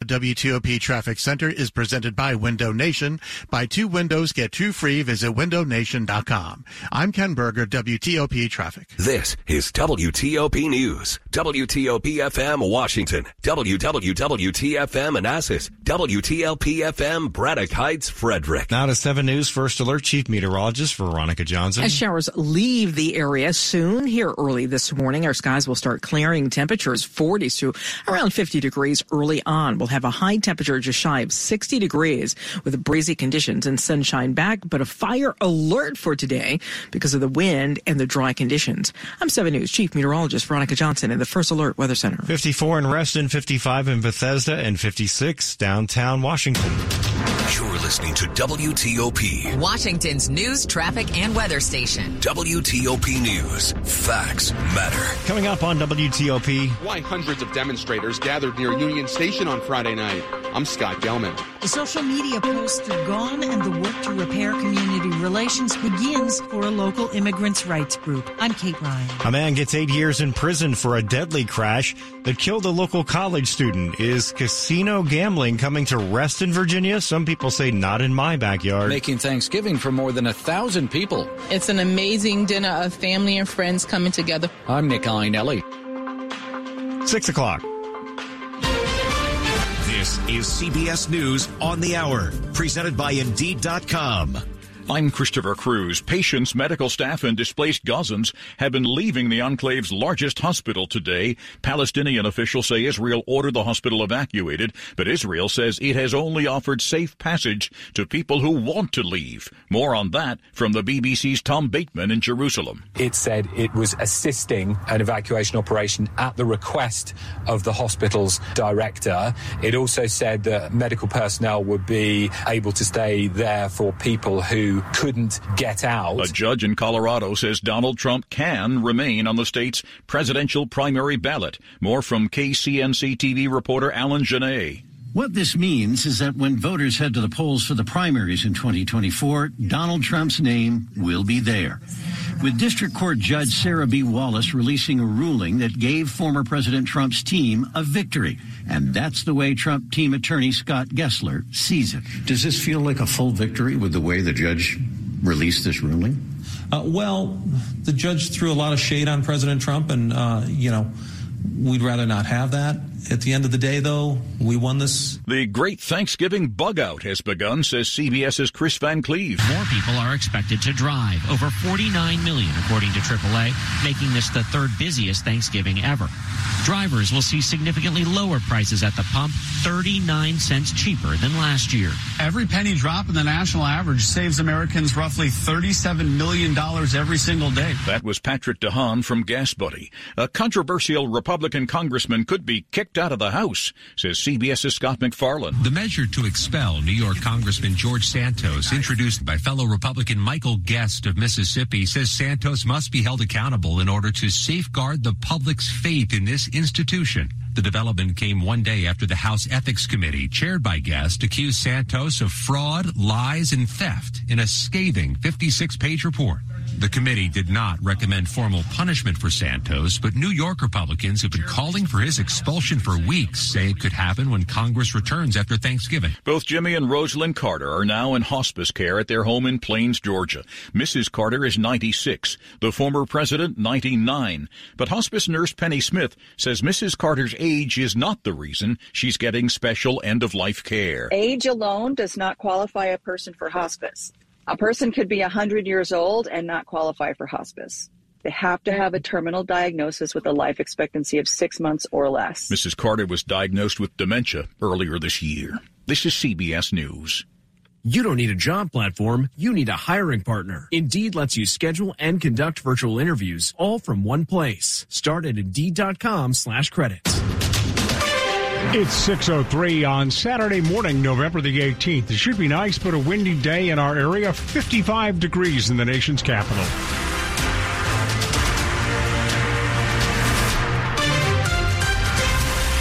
The WTOP Traffic Center is presented by Window Nation. Buy two windows, get two free. Visit windownation.com. I'm Ken Berger, WTOP Traffic. This is WTOP News. WTOP FM Washington. WWWTFM Manassas. WTLP FM Braddock Heights Frederick. Now to 7 News First Alert Chief Meteorologist Veronica Johnson. As showers leave the area soon here early this morning, our skies will start clearing. Temperatures 40s to around 50 degrees early on. We'll have a high temperature just shy of 60 degrees with breezy conditions and sunshine back, but a fire alert for today because of the wind and the dry conditions. I'm 7 News Chief Meteorologist Veronica Johnson in the First Alert Weather Center. 54 in Reston, 55 in Bethesda, and 56 downtown Washington. You're listening to WTOP. Washington's news, traffic, and weather station. WTOP News. Facts matter. Coming up on WTOP. Why hundreds of demonstrators gathered near Union Station on Friday night. I'm Scott Gelman. The social media posts are gone and the work to repair community relations begins for a local immigrants' rights group. I'm Kate Ryan. A man gets eight years in prison for a deadly crash that killed a local college student. Is casino gambling coming to Reston Virginia? Some people say not in my backyard. Making Thanksgiving for more than a thousand people. It's an amazing dinner of family and friends coming together. I'm Nick Iannelli. Six o'clock. This is CBS News on the Hour, presented by Indeed.com. I'm Christopher Cruise. Patients, medical staff, and displaced Gazans have been leaving the enclave's largest hospital today. Palestinian officials say Israel ordered the hospital evacuated, but Israel says it has only offered safe passage to people who want to leave. More on that from the BBC's Tom Bateman in Jerusalem. It said it was assisting an evacuation operation at the request of the hospital's director. It also said that medical personnel would be able to stay there for people who couldn't get out. A judge in Colorado says Donald Trump can remain on the state's presidential primary ballot. More from KCNC TV reporter Alan Genet. What this means is that when voters head to the polls for the primaries in 2024, Donald Trump's name will be there. With District Court Judge Sarah B. Wallace releasing a ruling that gave former President Trump's team a victory. And that's the way Trump team attorney Scott Gessler sees it. Does this feel like a full victory with the way the judge released this ruling? Uh, well, the judge threw a lot of shade on President Trump, and, uh, you know, we'd rather not have that. At the end of the day, though, we won this. The great Thanksgiving bug out has begun, says CBS's Kris Van Cleave. More people are expected to drive, over 49 million, according to AAA, making this the third busiest Thanksgiving ever. Drivers will see significantly lower prices at the pump, 39 cents cheaper than last year. Every penny drop in the national average saves Americans roughly $37 million every single day. That was Patrick DeHaan from GasBuddy. A controversial Republican congressman could be kicked out of the House, says CBS's Scott MacFarlane. The measure to expel New York Congressman George Santos, introduced by fellow Republican Michael Guest of Mississippi, says Santos must be held accountable in order to safeguard the public's faith in this institution. The development came one day after the House Ethics Committee, chaired by Guest, accused Santos of fraud, lies, and theft in a scathing 56 page report. The committee did not recommend formal punishment for Santos, but New York Republicans have been calling for his expulsion for weeks, say it could happen when Congress returns after Thanksgiving. Both Jimmy and Rosalynn Carter are now in hospice care at their home in Plains, Georgia. Mrs. Carter is 96, the former president 99. But hospice nurse Penny Smith says Mrs. Carter's age is not the reason she's getting special end of life care. Age alone does not qualify a person for hospice. A person could be 100 years old and not qualify for hospice. They have to have a terminal diagnosis with a life expectancy of six months or less. Mrs. Carter was diagnosed with dementia earlier this year. This is CBS News. You don't need a job platform, you need a hiring partner. Indeed lets you schedule and conduct virtual interviews all from one place. Start at Indeed.com slash credits. It's 6.03 on Saturday morning, November the 18th. It should be nice, but a windy day in our area. 55 degrees in the nation's capital.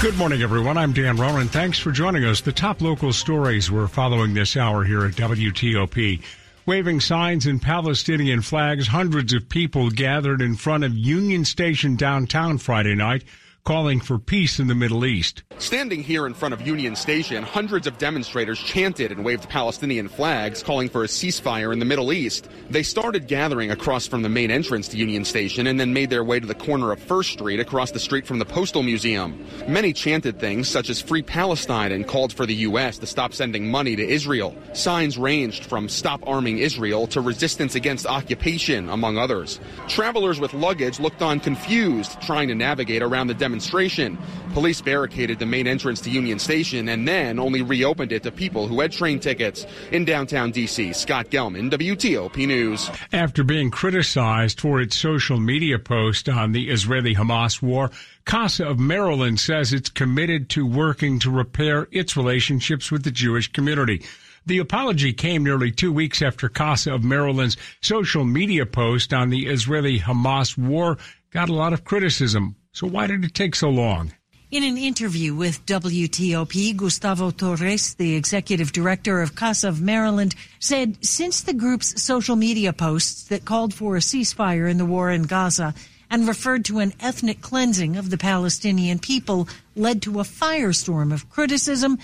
Good morning, everyone. I'm Dan Ronan. Thanks for joining us. The top local stories we're following this hour here at WTOP. Waving signs and Palestinian flags, hundreds of people gathered in front of Union Station downtown Friday night calling for peace in the Middle East. Standing here in front of Union Station, hundreds of demonstrators chanted and waved Palestinian flags calling for a ceasefire in the Middle East. They started gathering across from the main entrance to Union Station and then made their way to the corner of First Street across the street from the Postal Museum. Many chanted things such as Free Palestine and called for the U.S. to stop sending money to Israel. Signs ranged from Stop Arming Israel to Resistance Against Occupation, among others. Travelers with luggage looked on confused, trying to navigate around the demonstration demonstration. Police barricaded the main entrance to Union Station and then only reopened it to people who had train tickets. In downtown D.C., Scott Gelman, WTOP News. After being criticized for its social media post on the Israeli Hamas war, CASA of Maryland says it's committed to working to repair its relationships with the Jewish community. The apology came nearly two weeks after CASA of Maryland's social media post on the Israeli Hamas war got a lot of criticism. So why did it take so long? In an interview with WTOP, Gustavo Torres, the executive director of CASA of Maryland, said since the group's social media posts that called for a ceasefire in the war in Gaza and referred to an ethnic cleansing of the Palestinian people led to a firestorm of criticism,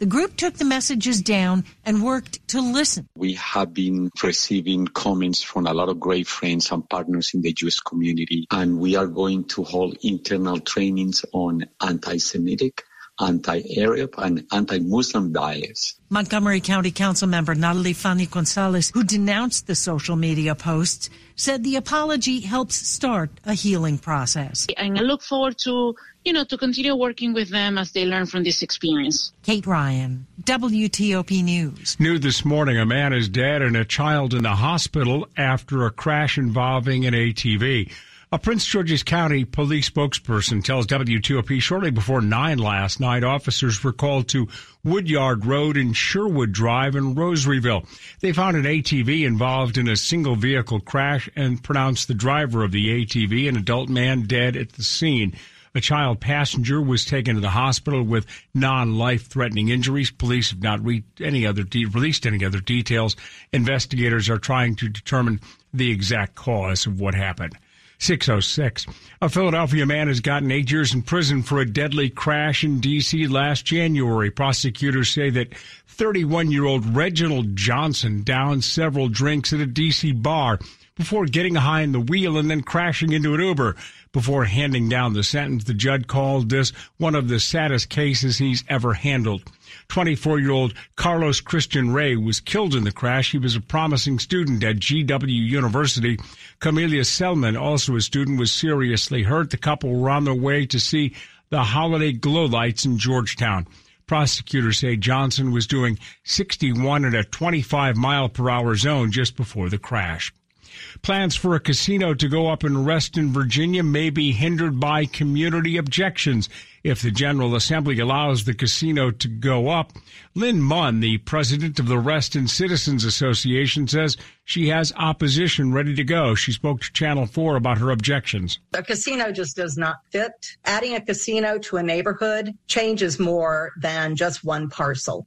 the group took the messages down and worked to listen. We have been receiving comments from a lot of great friends and partners in the Jewish community, and we are going to hold internal trainings on anti-Semitic anti-Arab and anti-Muslim bias. Montgomery County Council member Natali Fani-Gonzalez, who denounced the social media posts, said the apology helps start a healing process. And I look forward to, you know, to continue working with them as they learn from this experience. Kate Ryan, WTOP News. New this morning, a man is dead and a child in the hospital after a crash involving an ATV. A Prince George's County police spokesperson tells WTOP shortly before 9 last night, officers were called to Woodyard Road and Sherwood Drive in Rosaryville. They found an ATV involved in a single vehicle crash and pronounced the driver of the ATV, an adult man, dead at the scene. A child passenger was taken to the hospital with non-life threatening injuries. Police have not re- any other de- released any other details. Investigators are trying to determine the exact cause of what happened. 606. A Philadelphia man has gotten eight years in prison for a deadly crash in D.C. last January. Prosecutors say that 31 year old Reginald Johnson downed several drinks at a D.C. bar before getting high in the wheel and then crashing into an Uber. Before handing down the sentence, the judge called this one of the saddest cases he's ever handled. 24 year old Carlos Christian Ray was killed in the crash. He was a promising student at GW University. Camelia Selman, also a student, was seriously hurt. The couple were on their way to see the holiday glow lights in Georgetown. Prosecutors say Johnson was doing 61 in a 25 mile per hour zone just before the crash. Plans for a casino to go up in Reston, Virginia may be hindered by community objections if the General Assembly allows the casino to go up. Lynn Munn, the president of the Reston Citizens Association, says she has opposition ready to go. She spoke to Channel 4 about her objections. A casino just does not fit. Adding a casino to a neighborhood changes more than just one parcel.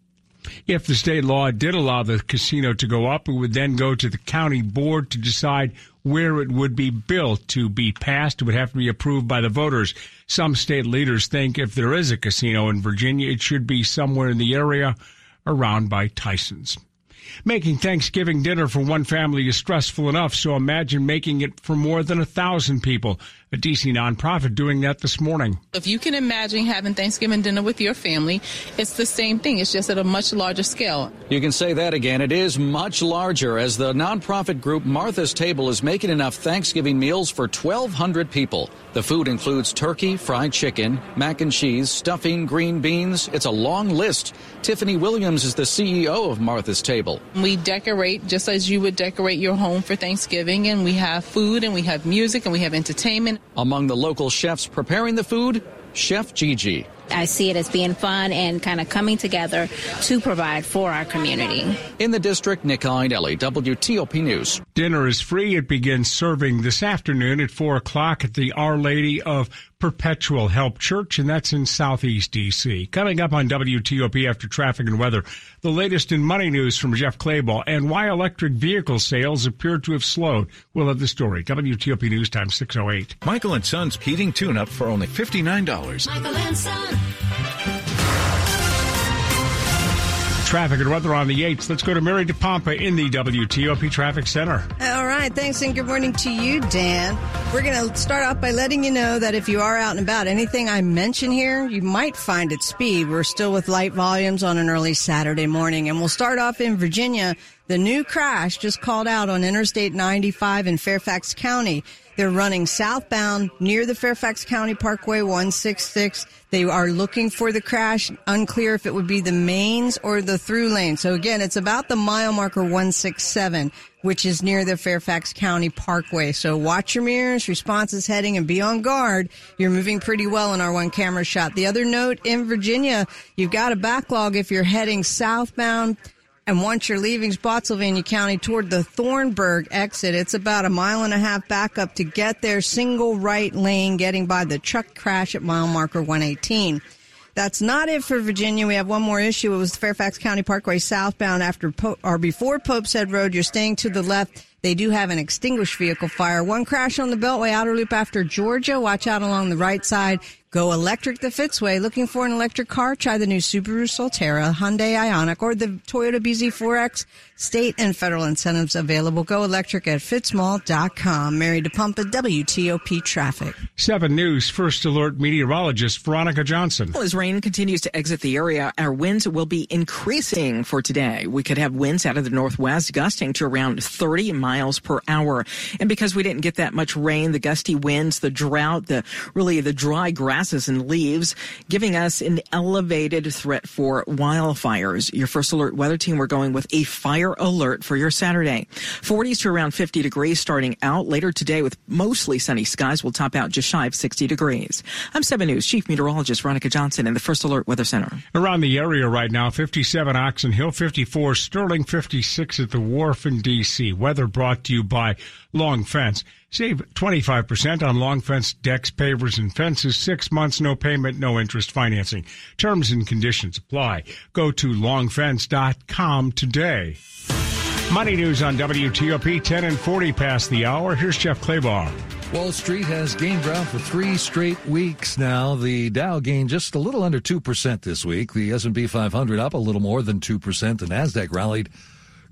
If the state law did allow the casino to go up, it would then go to the county board to decide where it would be built. To be passed, it would have to be approved by the voters. Some state leaders think if there is a casino in Virginia, it should be somewhere in the area around by Tysons. Making Thanksgiving dinner for one family is stressful enough, so imagine making it for more than a thousand people. A DC nonprofit doing that this morning. If you can imagine having Thanksgiving dinner with your family, it's the same thing. It's just at a much larger scale. You can say that again. It is much larger as the nonprofit group Martha's Table is making enough Thanksgiving meals for 1,200 people. The food includes turkey, fried chicken, mac and cheese, stuffing, green beans. It's a long list. Tiffany Williams is the CEO of Martha's Table. We decorate just as you would decorate your home for Thanksgiving, and we have food and we have music and we have entertainment. Among the local chefs preparing the food, Chef Gigi. I see it as being fun and kind of coming together to provide for our community. In the district, Nick Iannelli, WTOP News. Dinner is free. It begins serving this afternoon at 4 o'clock at the Our Lady of Perpetual Help Church, and that's in Southeast D.C. Coming up on WTOP after traffic and weather, the latest in money news from Jeff Clabaugh and why electric vehicle sales appear to have slowed. We'll have the story. WTOP News Time 608. Michael and Son's heating tune-up for only $59. Michael and Son. Traffic and weather on the 8th. Let's go to Mary DePompa in the WTOP Traffic Center. All right. Thanks and good morning to you, Dan. We're going to start off by letting you know that if you are out and about, anything I mention here, you might find at speed. We're still with light volumes on an early Saturday morning. And we'll start off in Virginia. The new crash just called out on Interstate 95 in Fairfax County. They're running southbound near the Fairfax County Parkway 166. They are looking for the crash. Unclear if it would be the mains or the through lane. So again, it's about the mile marker 167, which is near the Fairfax County Parkway. So watch your mirrors, responses heading and be on guard. You're moving pretty well in our one camera shot. The other note in Virginia, you've got a backlog if you're heading southbound and once you're leaving Spotsylvania County toward the Thornburg exit, it's about a mile and a half back up to get there. Single right lane getting by the truck crash at mile marker 118. That's not it for Virginia. We have one more issue. It was the Fairfax County Parkway southbound after po- or before Pope's Head Road. You're staying to the left. They do have an extinguished vehicle fire. One crash on the Beltway outer loop after Georgia. Watch out along the right side. Go electric the Fitzway. Looking for an electric car? Try the new Subaru Solterra, Hyundai Ioniq, or the Toyota BZ4X. State and federal incentives available. Go electric at fitzmall.com. Mary DePompa, WTOP Traffic. 7 News First Alert meteorologist Veronica Johnson. Well, as rain continues to exit the area, our winds will be increasing for today. We could have winds out of the northwest gusting to around 30 miles per hour. And because we didn't get that much rain, the gusty winds, the drought, the really the dry grasses and leaves, giving us an elevated threat for wildfires. Your first alert weather team, we're going with a fire alert for your Saturday. 40s to around 50 degrees starting out later today with mostly sunny skies. will top out just shy of 60 degrees. I'm 7 News Chief Meteorologist Veronica Johnson in the First Alert Weather Center. Around the area right now, 57 Oxon Hill, 54 Sterling, 56 at the Wharf in D.C. Weather brought to you by Long Fence. Save 25% on long fence decks, pavers, and fences. Six months, no payment, no interest financing. Terms and conditions apply. Go to longfence.com today. Money news on WTOP 10 and 40 past the hour. Here's Jeff Clabaugh. Wall Street has gained ground for three straight weeks now. The Dow gained just a little under 2% this week. The S&P 500 up a little more than 2%. The Nasdaq rallied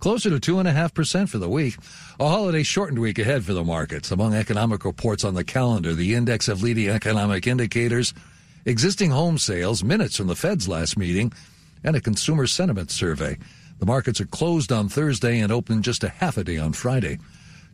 closer to 2.5% for the week. A holiday shortened week ahead for the markets. Among economic reports on the calendar, the index of leading economic indicators, existing home sales, minutes from the Fed's last meeting, and a consumer sentiment survey. The markets are closed on Thursday and open just a half a day on Friday.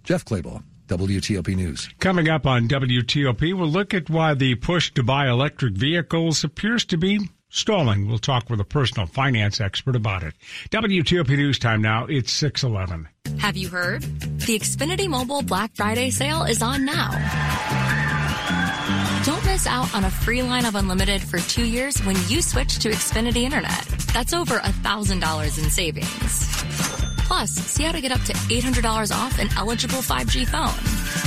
Jeff Clabaugh. WTOP News. Coming up on WTOP, we'll look at why the push to buy electric vehicles appears to be stalling. We'll talk with a personal finance expert about it. WTOP News time now. It's 611. Have you heard? The Xfinity Mobile Black Friday sale is on now. Don't miss out on a free line of unlimited for two years when you switch to Xfinity Internet. That's over $1,000 in savings. Plus, see how to get up to $800 off an eligible 5G phone.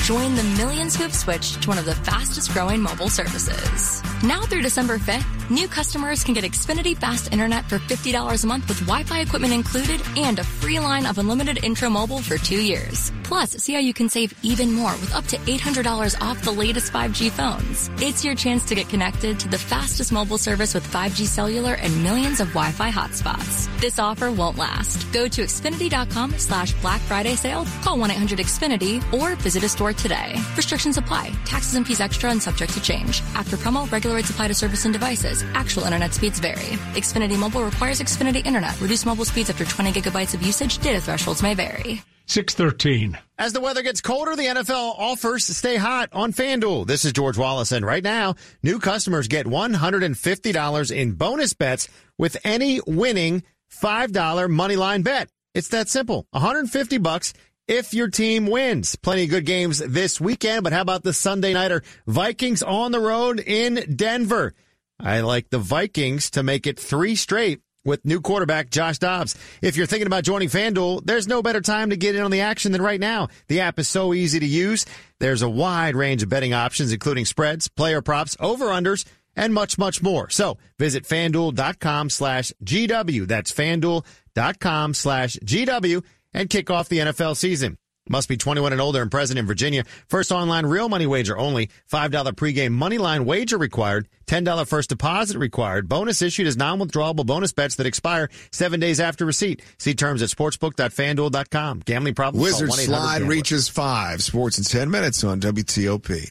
Join the millions who have switched to one of the fastest growing mobile services. Now through December 5th, New customers can get Xfinity Fast Internet for $50 a month with Wi-Fi equipment included and a free line of unlimited intro mobile for two years. Plus, see how you can save even more with up to $800 off the latest 5G phones. It's your chance to get connected to the fastest mobile service with 5G cellular and millions of Wi-Fi hotspots. This offer won't last. Go to Xfinity.com slash Black Friday sale, call 1-800-XFINITY, or visit a store today. Restrictions apply. Taxes and fees extra and subject to change. After promo, regular rates apply to service and devices. Actual internet speeds vary. Xfinity Mobile requires Xfinity Internet. Reduce mobile speeds after 20 gigabytes of usage. Data thresholds may vary. 613. As the weather gets colder, the NFL offers stay hot on FanDuel. This is George Wallace, and right now, new customers get $150 in bonus bets with any winning $5 money line bet. It's that simple. 150 bucks if your team wins. Plenty of good games this weekend, but how about the Sunday nighter Vikings on the road in Denver? I like the Vikings to make it three straight with new quarterback Josh Dobbs. If you're thinking about joining FanDuel, there's no better time to get in on the action than right now. The app is so easy to use. There's a wide range of betting options, including spreads, player props, over-unders, and much, much more. So visit fanduel.com slash GW. That's fanduel.com slash GW and kick off the NFL season. Must be 21 and older and present in Virginia. First online real money wager only. $5 pregame money line wager required. $10 first deposit required. Bonus issued as non-withdrawable bonus bets that expire seven days after receipt. See terms at sportsbook.fanduel.com. Gambling problem? Wizard slide reaches five. Sports in 10 minutes on WTOP.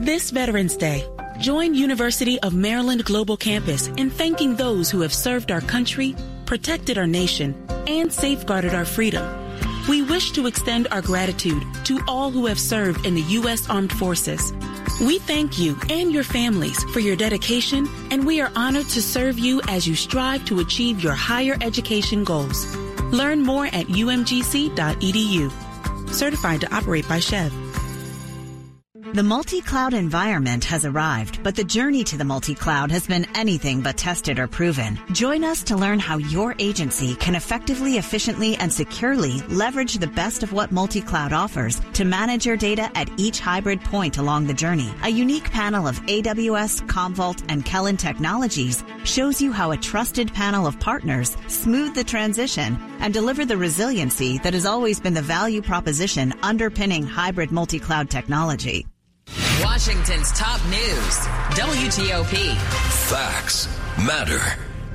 This Veterans Day, join University of Maryland Global Campus in thanking those who have served our country, protected our nation, and safeguarded our freedom. We wish to extend our gratitude to all who have served in the U.S. Armed Forces. We thank you and your families for your dedication, and we are honored to serve you as you strive to achieve your higher education goals. Learn more at umgc.edu. Certified to operate by SCHEV. The multi-cloud environment has arrived, but the journey to the multi-cloud has been anything but tested or proven. Join us to learn how your agency can effectively, efficiently, and securely leverage the best of what multi-cloud offers to manage your data at each hybrid point along the journey. A unique panel of AWS, Commvault, and Kellen technologies shows you how a trusted panel of partners smooth the transition and deliver the resiliency that has always been the value proposition underpinning hybrid multi-cloud technology. Washington's top news, WTOP. Facts matter.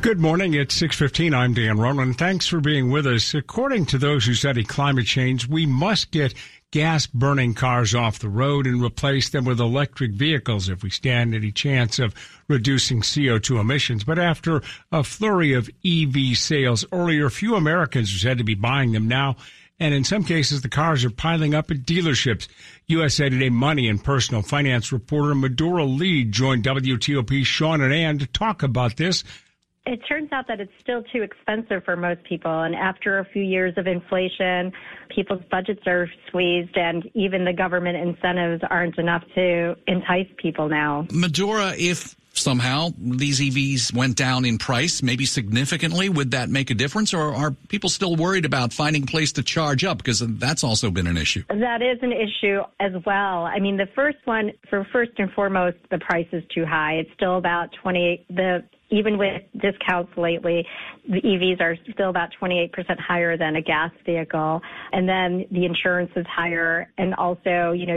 Good morning. It's 6:15. I'm Dan Ronan. Thanks for being with us. According to those who study climate change, we must get gas burning cars off the road and replace them with electric vehicles if we stand any chance of reducing CO2 emissions. But after a flurry of EV sales earlier, few Americans are said to be buying them now and in some cases, the cars are piling up at dealerships. USA Today Money and personal finance reporter Medora Lee joined WTOP Sean and Ann to talk about this. It turns out that it's still too expensive for most people. And after a few years of inflation, people's budgets are squeezed, and even the government incentives aren't enough to entice people now. Medora, if somehow these EVs went down in price, maybe significantly, would that make a difference? Or are people still worried about finding place to charge up? Because that's also been an issue. That is an issue as well. I mean, the first one, for first and foremost, the price is too high. It's still about 28, the even with discounts lately, the EVs are still about 28% higher than a gas vehicle. And then the insurance is higher. And also, you know,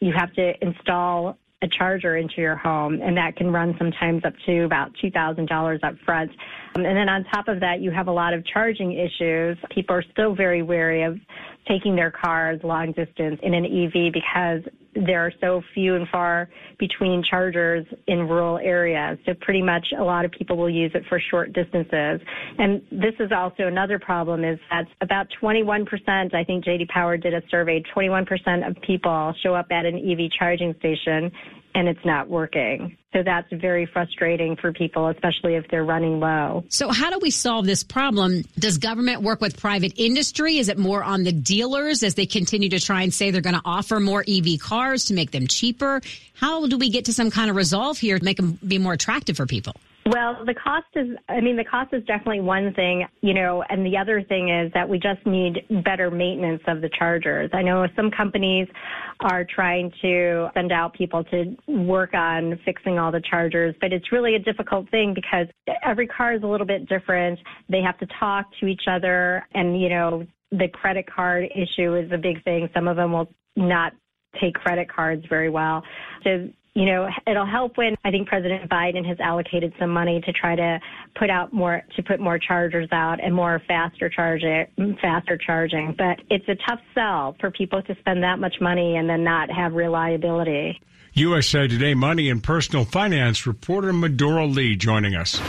you have to install a charger into your home, and that can run sometimes up to about $2,000 up front. Um, and then on top of that, you have a lot of charging issues. People are still very wary of taking their cars long distance in an EV because there are so few and far between chargers in rural areas. So pretty much a lot of people will use it for short distances. And this is also another problem is that about 21%, I think JD Power did a survey, 21% of people show up at an EV charging station and it's not working. So that's very frustrating for people, especially if they're running low. So how do we solve this problem? Does government work with private industry? Is it more on the dealers as they continue to try and say they're going to offer more EV cars to make them cheaper? How do we get to some kind of resolve here to make them be more attractive for people? Well, the cost is, I mean, the cost is definitely one thing, you know, and the other thing is that we just need better maintenance of the chargers. I know some companies are trying to send out people to work on fixing all the chargers, but it's really a difficult thing because every car is a little bit different. They have to talk to each other and, you know, the credit card issue is a big thing. Some of them will not take credit cards very well. So you know, it'll help when I think President Biden has allocated some money to try to put out more, to put more chargers out and more faster charging, faster charging. But it's a tough sell for people to spend that much money and then not have reliability. USA Today Money and Personal Finance reporter Medora Lee joining us.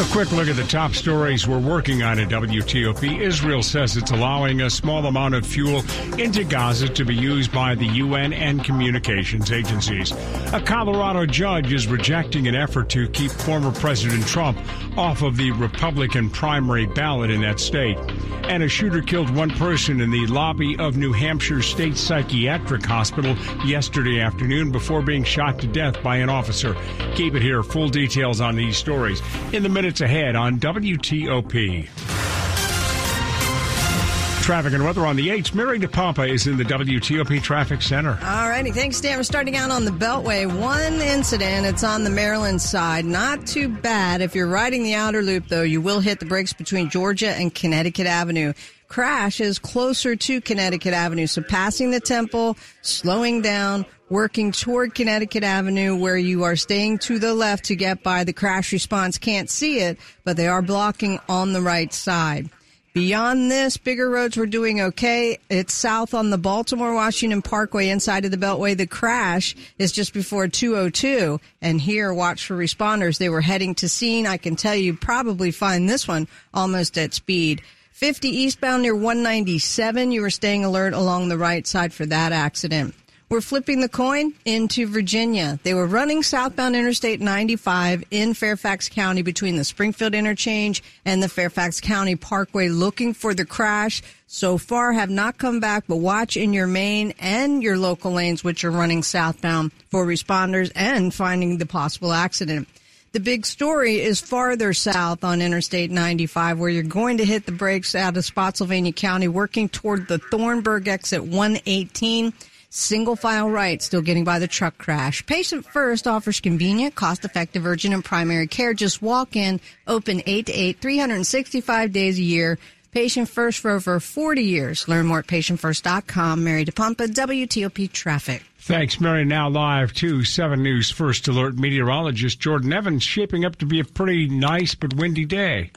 A quick look at the top stories we're working on at WTOP. Israel says it's allowing a small amount of fuel into Gaza to be used by the UN and communications agencies. A Colorado judge is rejecting an effort to keep former President Trump off of the Republican primary ballot in that state. And a shooter killed one person in the lobby of New Hampshire State Psychiatric Hospital yesterday afternoon before being shot to death by an officer. Keep it here. Full details on these stories in the minute minutes ahead on WTOP. Traffic and weather on the 8th. Mary DePompa is in the WTOP Traffic Center. All righty. Thanks, Dan. We're starting out on the Beltway. One incident. It's on the Maryland side. Not too bad. If you're riding the outer loop, though, you will hit the brakes between Georgia and Connecticut Avenue. Crash is closer to Connecticut Avenue. So passing the temple, slowing down, working toward Connecticut Avenue where you are staying to the left to get by. The crash response can't see it, but they are blocking on the right side. Beyond this, bigger roads were doing okay. It's south on the Baltimore Washington Parkway inside of the Beltway. The crash is just before 202. And here, watch for responders. They were heading to scene. I can tell you probably find this one almost at speed. 50 eastbound near 197. You were staying alert along the right side for that accident. We're flipping the coin into Virginia. They were running southbound Interstate 95 in Fairfax County between the Springfield interchange and the Fairfax County Parkway looking for the crash. So far have not come back, but watch in your main and your local lanes, which are running southbound for responders and finding the possible accident. The big story is farther south on Interstate 95, where you're going to hit the brakes out of Spotsylvania County, working toward the Thornburg exit 118 single file right, still getting by the truck crash. Patient First offers convenient, cost effective urgent and primary care. Just walk in, open 8 to 8, 365 days a year. Patient First for over 40 years. Learn more at patientfirst.com. Mary DePompa, WTOP Traffic. Thanks, Mary. Now live to 7 News First Alert meteorologist Jordan Evans shaping up to be a pretty nice but windy day.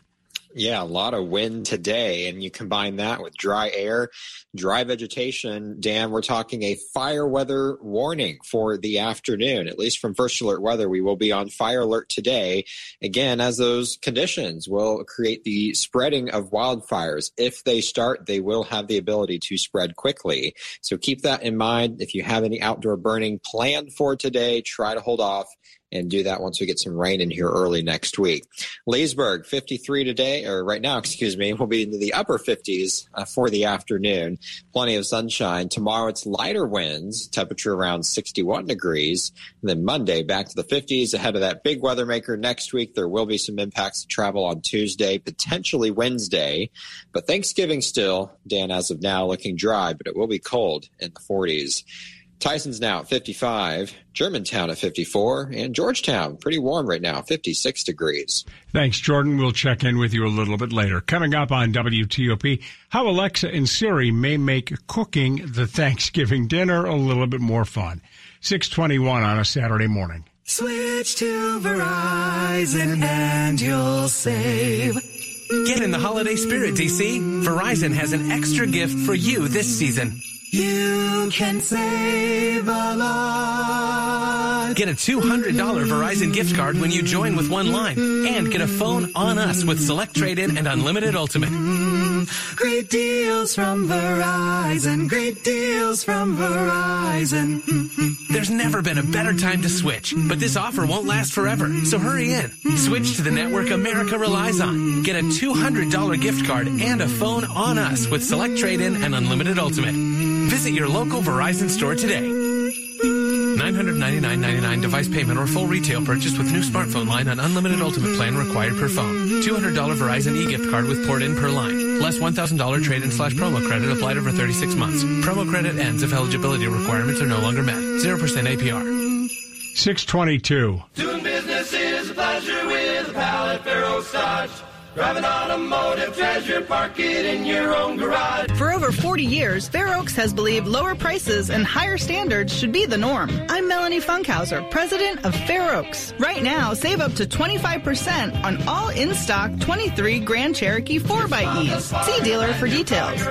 Yeah, a lot of wind today, and you combine that with dry air, dry vegetation. Dan, we're talking a fire weather warning for the afternoon, at least from First Alert Weather. We will be on fire alert today, again, as those conditions will create the spreading of wildfires. If they start, they will have the ability to spread quickly. So keep that in mind. If you have any outdoor burning planned for today, try to hold off and do that once we get some rain in here early next week. Leesburg, 53 today, or right now, excuse me, will be into the upper 50s uh, for the afternoon. Plenty of sunshine. Tomorrow it's lighter winds, temperature around 61 degrees. And then Monday back to the 50s ahead of that big weather maker next week. There will be some impacts to travel on Tuesday, potentially Wednesday. But Thanksgiving still, Dan, as of now, looking dry, but it will be cold in the 40s. Tysons now at 55, Germantown at 54, and Georgetown pretty warm right now, 56 degrees. Thanks, Jordan. We'll check in with you a little bit later. Coming up on WTOP, how Alexa and Siri may make cooking the Thanksgiving dinner a little bit more fun. 621 on a Saturday morning. Switch to Verizon and you'll save. Get in the holiday spirit, DC. Verizon has an extra gift for you this season. You can save a lot. Get a $200 Verizon gift card when you join with one line and get a phone on us with Select Trade In and Unlimited Ultimate. Great deals from Verizon. Great deals from Verizon. There's never been a better time to switch, but this offer won't last forever. So hurry in. Switch to the network America relies on. Get a $200 gift card and a phone on us with Select Trade In and Unlimited Ultimate. Visit your local Verizon store today. $999.99 device payment or full retail purchase with new smartphone line on unlimited ultimate plan required per phone. $200 Verizon e-gift card with port in per line. Less $1,000 trade-in slash promo credit applied over 36 months. Promo credit ends if eligibility requirements are no longer met. 0% APR. 622. Doing business is a pleasure with a pal at Farrow Dodge. Drive an automotive treasure, park it in your own garage. For over 40 years, Fair Oaks has believed lower prices and higher standards should be the norm. I'm Melanie Funkhouser, president of Fair Oaks. Right now, save up to 25% on all in stock 23 Grand Cherokee 4xEs. See dealer for details.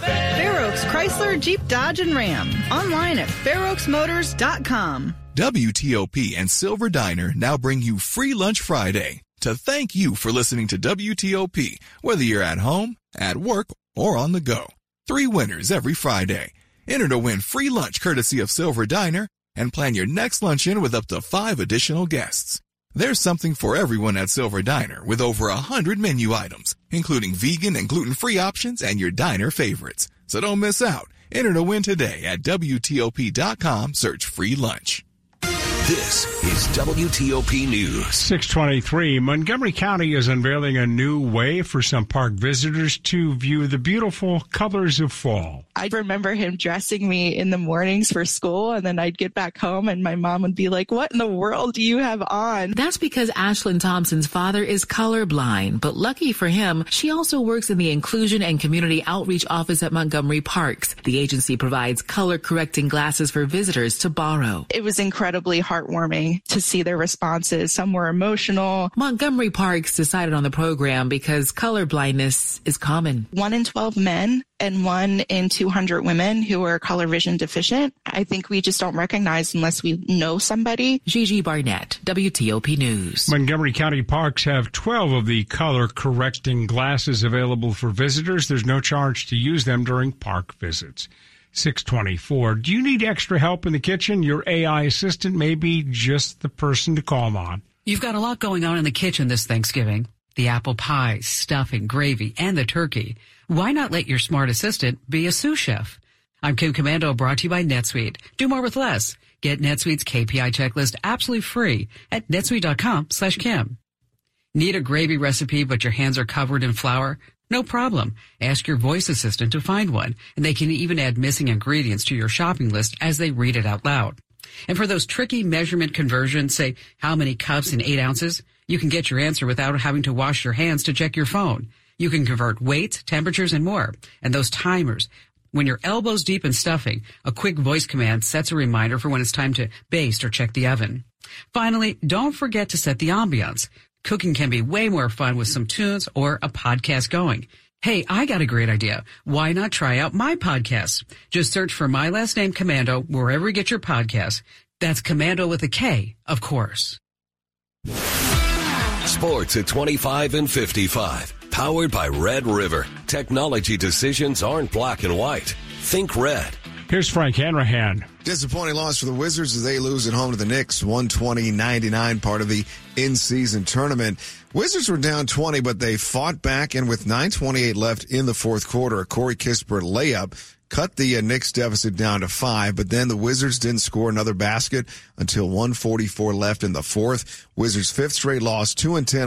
Fair Oaks Chrysler, Jeep, Dodge, and Ram. Online at fairoaksmotors.com. WTOP and Silver Diner now bring you Free Lunch Friday to thank you for listening to WTOP, whether you're at home, at work, or on the go. Three winners every Friday. Enter to win free lunch courtesy of Silver Diner and plan your next luncheon with up to five additional guests. There's something for everyone at Silver Diner with over a hundred menu items, including vegan and gluten-free options and your diner favorites. So don't miss out. Enter to win today at WTOP.com. Search free lunch. This is WTOP News. 623. Montgomery County is unveiling a new way for some park visitors to view the beautiful colors of fall. I remember him dressing me in the mornings for school, and then I'd get back home, and my mom would be like, What in the world do you have on? That's because Ashlyn Thompson's father is colorblind, but lucky for him, she also works in the Inclusion and Community Outreach Office at Montgomery Parks. The agency provides color correcting glasses for visitors to borrow. It was incredibly heartwarming to see their responses. Some were emotional. Montgomery Parks decided on the program because color blindness is common. One in 12 men and one in 200 women who are color vision deficient. I think we just don't recognize unless we know somebody. Gigi Barnett, WTOP News. Montgomery County Parks have 12 of the color correcting glasses available for visitors. There's no charge to use them during park visits. 624. Do you need extra help in the kitchen? Your AI assistant may be just the person to call on. You've got a lot going on in the kitchen this Thanksgiving. The apple pie, stuffing, gravy, and the turkey. Why not let your smart assistant be a sous chef? I'm Kim Komando brought to you by NetSuite. Do more with less. Get NetSuite's KPI checklist absolutely free at netsuite.com slash Kim. Need a gravy recipe but your hands are covered in flour? No problem. Ask your voice assistant to find one, and they can even add missing ingredients to your shopping list as they read it out loud. And for those tricky measurement conversions, say how many cups in eight ounces, you can get your answer without having to wash your hands to check your phone. You can convert weights, temperatures, and more. And those timers, when you're elbows deep in stuffing, a quick voice command sets a reminder for when it's time to baste or check the oven. Finally, don't forget to set the ambiance. Cooking can be way more fun with some tunes or a podcast going. Hey, I got a great idea. Why not try out my podcast? Just search for my last name Komando wherever you get your podcasts. That's Komando with a K, of course. Sports at 25 and 55. Powered by Red River. Technology decisions aren't black and white. Think red. Here's Frank Hanrahan. Disappointing loss for the Wizards as they lose at home to the Knicks, 120-99, part of the in-season tournament. Wizards were down 20, but they fought back, and with 9.28 left in the fourth quarter, a Corey Kispert layup cut the uh, Knicks deficit down to five, but then the Wizards didn't score another basket until 144 left in the fourth. Wizards fifth straight loss, two and 10